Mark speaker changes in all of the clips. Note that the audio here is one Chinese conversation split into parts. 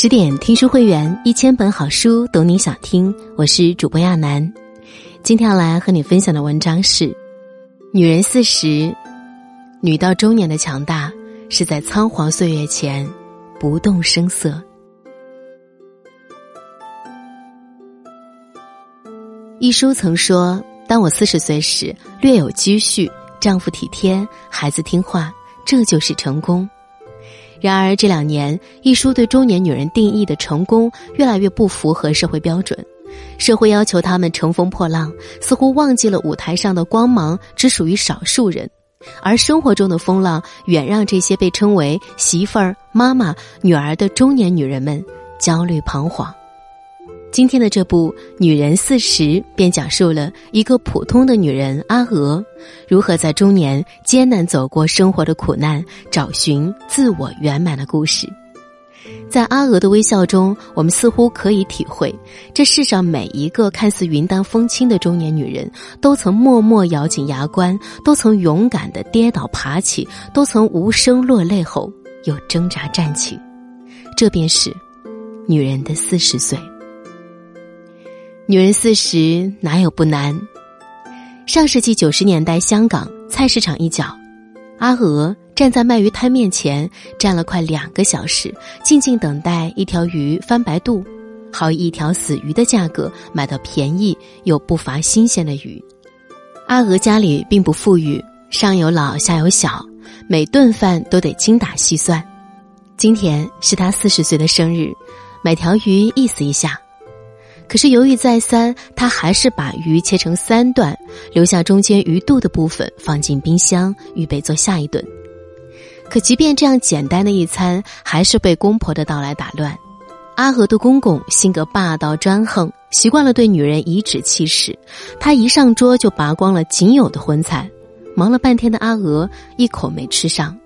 Speaker 1: 十点听书会员，一千本好书，懂你想听。我是主播亚楠，今天要来和你分享的文章是：女人四十，女到中年的强大是在仓皇岁月前不动声色。一书曾说：“当我四十岁时，略有积蓄，丈夫体贴，孩子听话，这就是成功。”然而这两年，一书对中年女人定义的成功越来越不符合社会标准，社会要求她们乘风破浪，似乎忘记了舞台上的光芒只属于少数人，而生活中的风浪远让这些被称为媳妇儿、妈妈、女儿的中年女人们焦虑彷徨。今天的这部《女人四十》便讲述了一个普通的女人阿娥，如何在中年艰难走过生活的苦难，找寻自我圆满的故事。在阿娥的微笑中，我们似乎可以体会，这世上每一个看似云淡风轻的中年女人，都曾默默咬紧牙关，都曾勇敢的跌倒爬起，都曾无声落泪后又挣扎站起。这便是女人的四十岁。女人四十哪有不难？上世纪九十年代，香港菜市场一角，阿娥站在卖鱼摊面前，站了快两个小时，静静等待一条鱼翻白肚，好以一条死鱼的价格买到便宜又不乏新鲜的鱼。阿娥家里并不富裕，上有老下有小，每顿饭都得精打细算。今天是她四十岁的生日，买条鱼意思一下。可是犹豫再三，他还是把鱼切成三段，留下中间鱼肚的部分放进冰箱，预备做下一顿。可即便这样简单的一餐，还是被公婆的到来打乱。阿娥的公公性格霸道专横，习惯了对女人颐指气使，他一上桌就拔光了仅有的荤菜，忙了半天的阿娥一口没吃上。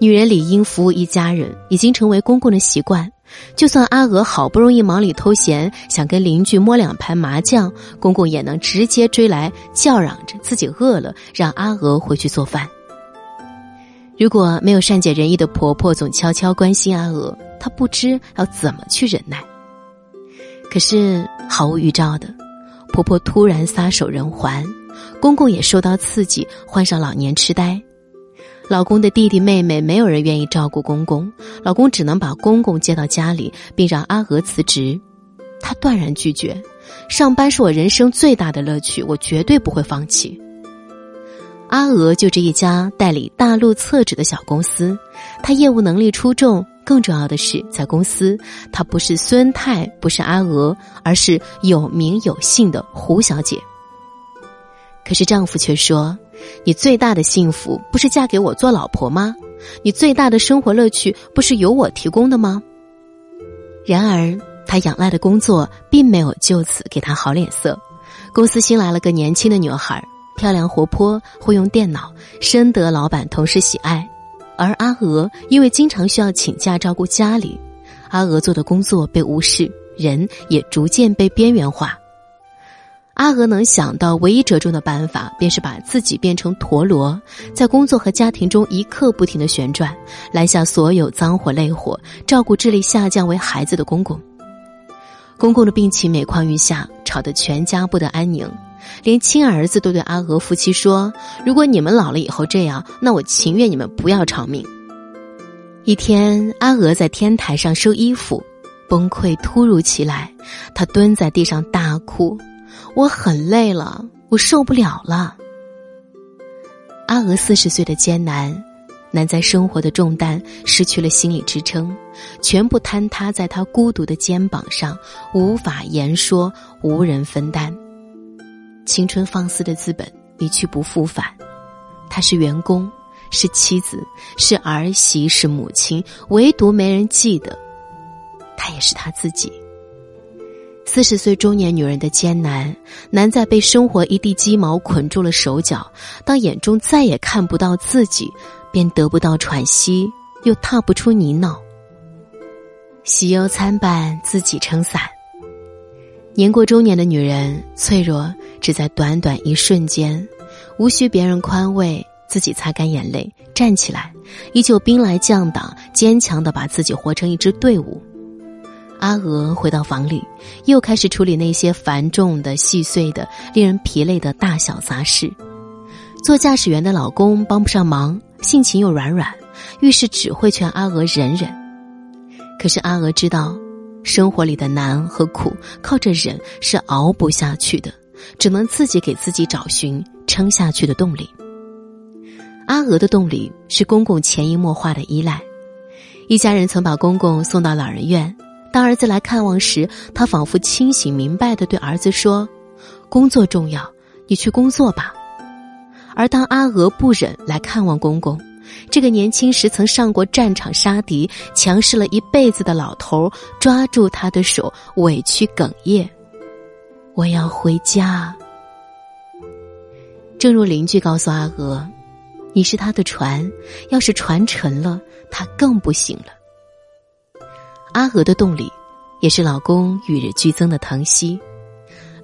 Speaker 1: 女人理应服务一家人，已经成为公公的习惯。就算阿娥好不容易忙里偷闲，想跟邻居摸两盘麻将，公公也能直接追来叫嚷着自己饿了，让阿娥回去做饭。如果没有善解人意的婆婆总悄悄关心阿娥，她不知要怎么去忍耐。可是毫无预兆的，婆婆突然撒手人寰，公公也受到刺激，患上老年痴呆。老公的弟弟妹妹没有人愿意照顾公公，老公只能把公公接到家里，并让阿娥辞职。他断然拒绝，上班是我人生最大的乐趣，我绝对不会放弃。阿娥就这一家代理大陆厕纸的小公司，她业务能力出众，更重要的是，在公司她不是孙太，不是阿娥，而是有名有姓的胡小姐。可是丈夫却说。你最大的幸福不是嫁给我做老婆吗？你最大的生活乐趣不是由我提供的吗？然而，他仰赖的工作并没有就此给他好脸色。公司新来了个年轻的女孩，漂亮活泼，会用电脑，深得老板同事喜爱。而阿娥因为经常需要请假照顾家里，阿娥做的工作被无视，人也逐渐被边缘化。阿娥能想到唯一折中的办法，便是把自己变成陀螺，在工作和家庭中一刻不停的旋转，拦下所有脏活累活，照顾智力下降为孩子的公公。公公的病情每况愈下，吵得全家不得安宁，连亲儿子都对阿娥夫妻说：“如果你们老了以后这样，那我情愿你们不要长命。”一天，阿娥在天台上收衣服，崩溃突如其来，她蹲在地上大哭。我很累了，我受不了了。阿娥四十岁的艰难，难在生活的重担失去了心理支撑，全部坍塌在她孤独的肩膀上，无法言说，无人分担。青春放肆的资本一去不复返，她是员工，是妻子，是儿媳，是母亲，唯独没人记得，她也是她自己。四十岁中年女人的艰难，难在被生活一地鸡毛捆住了手脚。当眼中再也看不到自己，便得不到喘息，又踏不出泥淖。喜忧参半，自己撑伞。年过中年的女人，脆弱只在短短一瞬间，无需别人宽慰，自己擦干眼泪，站起来，依旧兵来将挡，坚强的把自己活成一支队伍。阿娥回到房里，又开始处理那些繁重的、细碎的、令人疲累的大小杂事。做驾驶员的老公帮不上忙，性情又软软，遇事只会劝阿娥忍忍。可是阿娥知道，生活里的难和苦，靠着忍是熬不下去的，只能自己给自己找寻撑下去的动力。阿娥的动力是公公潜移默化的依赖。一家人曾把公公送到老人院，当儿子来看望时，他仿佛清醒明白的对儿子说：“工作重要，你去工作吧。”而当阿娥不忍来看望公公，这个年轻时曾上过战场杀敌、强势了一辈子的老头抓住他的手，委屈哽咽：“我要回家。”正如邻居告诉阿娥：“你是他的船，要是船沉了，他更不行了。”阿娥的动力，也是老公与日俱增的疼惜。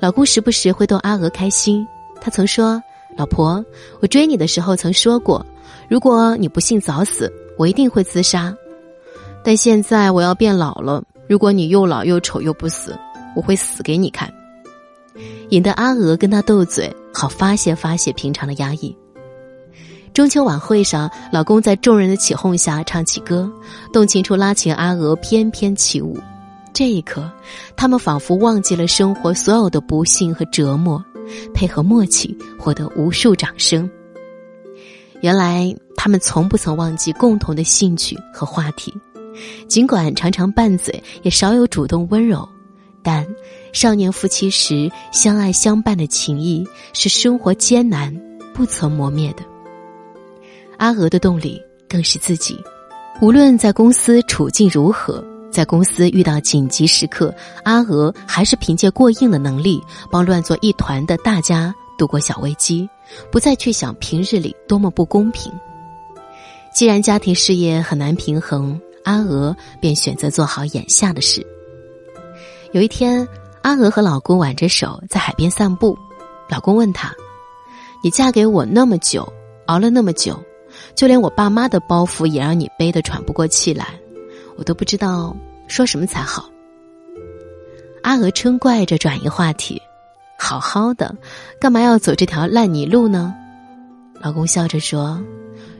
Speaker 1: 老公时不时会逗阿娥开心，他曾说。老婆，我追你的时候曾说过，如果你不幸早死，我一定会自杀。但现在我要变老了，如果你又老又丑又不死，我会死给你看。引得阿娥跟他斗嘴，好发泄发泄平常的压抑。中秋晚会上，老公在众人的起哄下唱起歌，动情处拉起阿娥翩翩起舞。这一刻，他们仿佛忘记了生活所有的不幸和折磨。配合默契，获得无数掌声。原来他们从不曾忘记共同的兴趣和话题，尽管常常拌嘴，也少有主动温柔，但少年夫妻时相爱相伴的情谊是生活艰难不曾磨灭的。阿娥的动力更是自己，无论在公司处境如何。在公司遇到紧急时刻，阿娥还是凭借过硬的能力，帮乱作一团的大家度过小危机，不再去想平日里多么不公平。既然家庭事业很难平衡，阿娥便选择做好眼下的事。有一天，阿娥和老公挽着手在海边散步，老公问她：“你嫁给我那么久，熬了那么久，就连我爸妈的包袱也让你背得喘不过气来，我都不知道。”说什么才好？阿娥嗔怪着转移话题：“好好的，干嘛要走这条烂泥路呢？”老公笑着说：“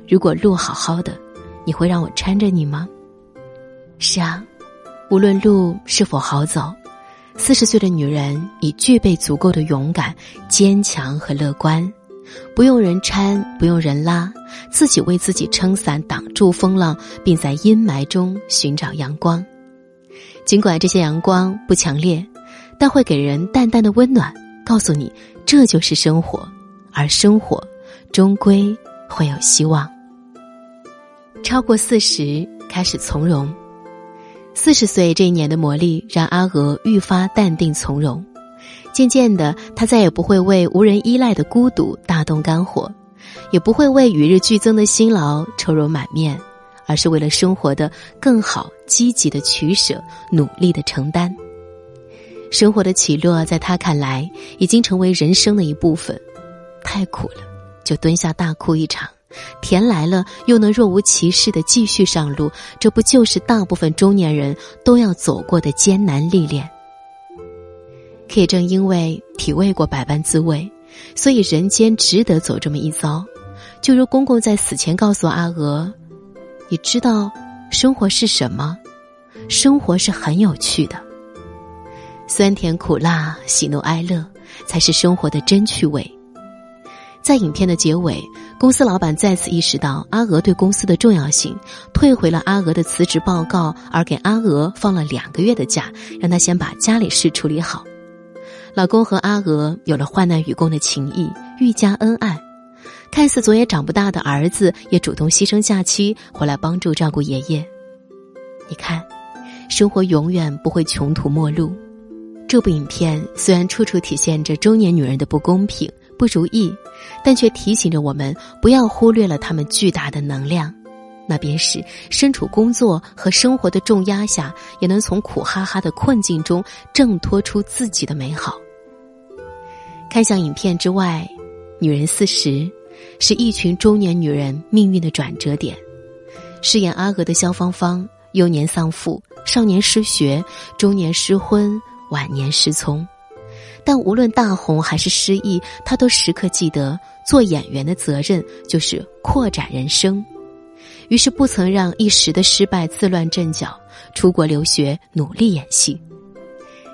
Speaker 1: 如果路好好的，你会让我搀着你吗？”是啊，无论路是否好走，四十岁的女人已具备足够的勇敢、坚强和乐观，不用人搀，不用人拉，自己为自己撑伞挡住风浪，并在阴霾中寻找阳光。尽管这些阳光不强烈，但会给人淡淡的温暖，告诉你这就是生活，而生活终归会有希望。超过四十，开始从容。四十岁这一年的磨砺，让阿娥愈发淡定从容。渐渐的，他再也不会为无人依赖的孤独大动肝火，也不会为与日俱增的辛劳愁容满面。而是为了生活的更好，积极的取舍，努力的承担。生活的起落，在他看来，已经成为人生的一部分。太苦了，就蹲下大哭一场；甜来了，又能若无其事的继续上路。这不就是大部分中年人都要走过的艰难历练？可也正因为体味过百般滋味，所以人间值得走这么一遭。就如公公在死前告诉阿娥。你知道，生活是什么？生活是很有趣的，酸甜苦辣、喜怒哀乐，才是生活的真趣味。在影片的结尾，公司老板再次意识到阿娥对公司的重要性，退回了阿娥的辞职报告，而给阿娥放了两个月的假，让她先把家里事处理好。老公和阿娥有了患难与共的情谊，愈加恩爱。看似总也长不大的儿子，也主动牺牲假期回来帮助照顾爷爷。你看，生活永远不会穷途末路。这部影片虽然处处体现着中年女人的不公平、不如意，但却提醒着我们不要忽略了她们巨大的能量。那便是身处工作和生活的重压下，也能从苦哈哈的困境中挣脱出自己的美好。看向影片之外，女人四十。是一群中年女人命运的转折点。饰演阿娥的萧芳芳幼年丧父，少年失学，中年失婚，晚年失聪。但无论大红还是失意，他都时刻记得做演员的责任就是扩展人生，于是不曾让一时的失败自乱阵脚，出国留学努力演戏。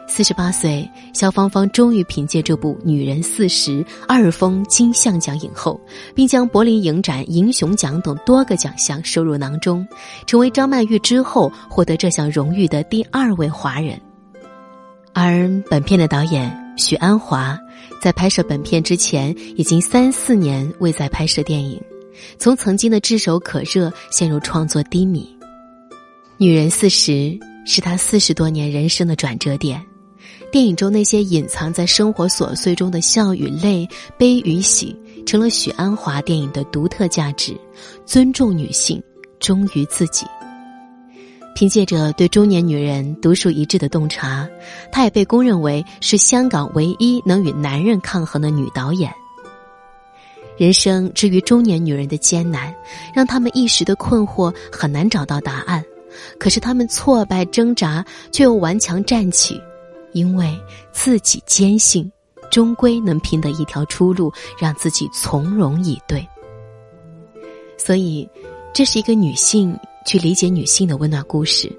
Speaker 1: 四十八岁，肖芳芳终于凭借这部《女人四十》二封金像奖影后，并将柏林影展银熊奖等多个奖项收入囊中，成为张曼玉之后获得这项荣誉的第二位华人。而本片的导演。许鞍华在拍摄本片之前，已经三四年未再拍摄电影，从曾经的炙手可热陷入创作低迷。女人四十是他四十多年人生的转折点。电影中那些隐藏在生活琐碎中的笑与泪、悲与喜，成了许鞍华电影的独特价值。尊重女性，忠于自己。凭借着对中年女人独树一帜的洞察，她也被公认为是香港唯一能与男人抗衡的女导演。人生之于中年女人的艰难，让他们一时的困惑很难找到答案，可是他们挫败挣扎却又顽强站起，因为自己坚信，终归能拼得一条出路，让自己从容以对。所以，这是一个女性。去理解女性的温暖故事，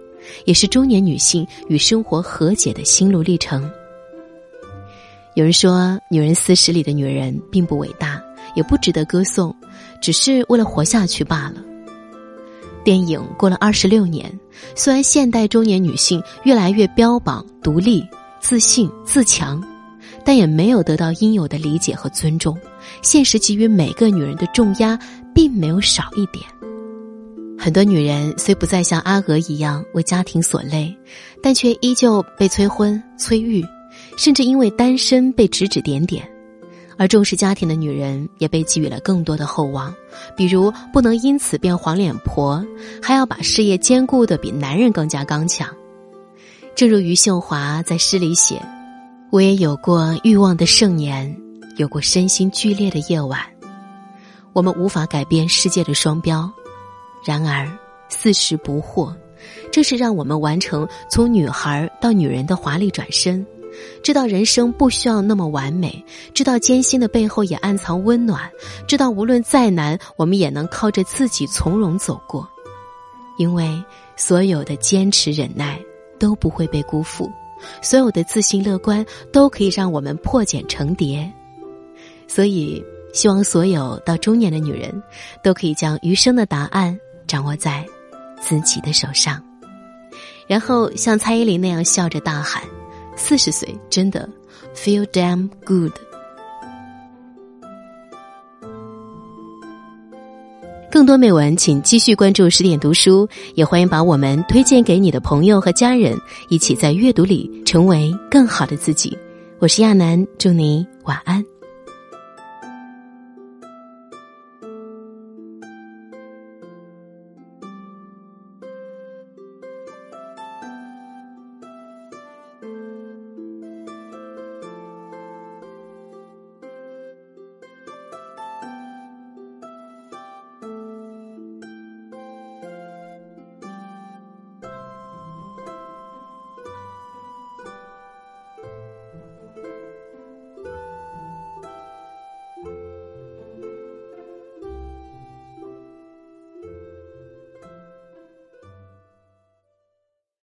Speaker 1: 也是中年女性与生活和解的心路历程。有人说，《女人四十》里的女人并不伟大，也不值得歌颂，只是为了活下去罢了。电影过了二十六年，虽然现代中年女性越来越标榜独立、自信、自强，但也没有得到应有的理解和尊重。现实给予每个女人的重压，并没有少一点。很多女人虽不再像阿娥一样为家庭所累，但却依旧被催婚、催育，甚至因为单身被指指点点。而重视家庭的女人也被给予了更多的厚望，比如不能因此变黄脸婆，还要把事业兼顾的比男人更加刚强。正如余秀华在诗里写：“我也有过欲望的盛年，有过身心剧烈的夜晚。我们无法改变世界的双标。”然而，四十不惑，这是让我们完成从女孩到女人的华丽转身，知道人生不需要那么完美，知道艰辛的背后也暗藏温暖，知道无论再难，我们也能靠着自己从容走过，因为所有的坚持忍耐都不会被辜负，所有的自信乐观都可以让我们破茧成蝶，所以希望所有到中年的女人，都可以将余生的答案。掌握在自己的手上，然后像蔡依林那样笑着大喊：“四十岁真的 feel damn good。”更多美文，请继续关注十点读书，也欢迎把我们推荐给你的朋友和家人，一起在阅读里成为更好的自己。我是亚楠，祝你晚安。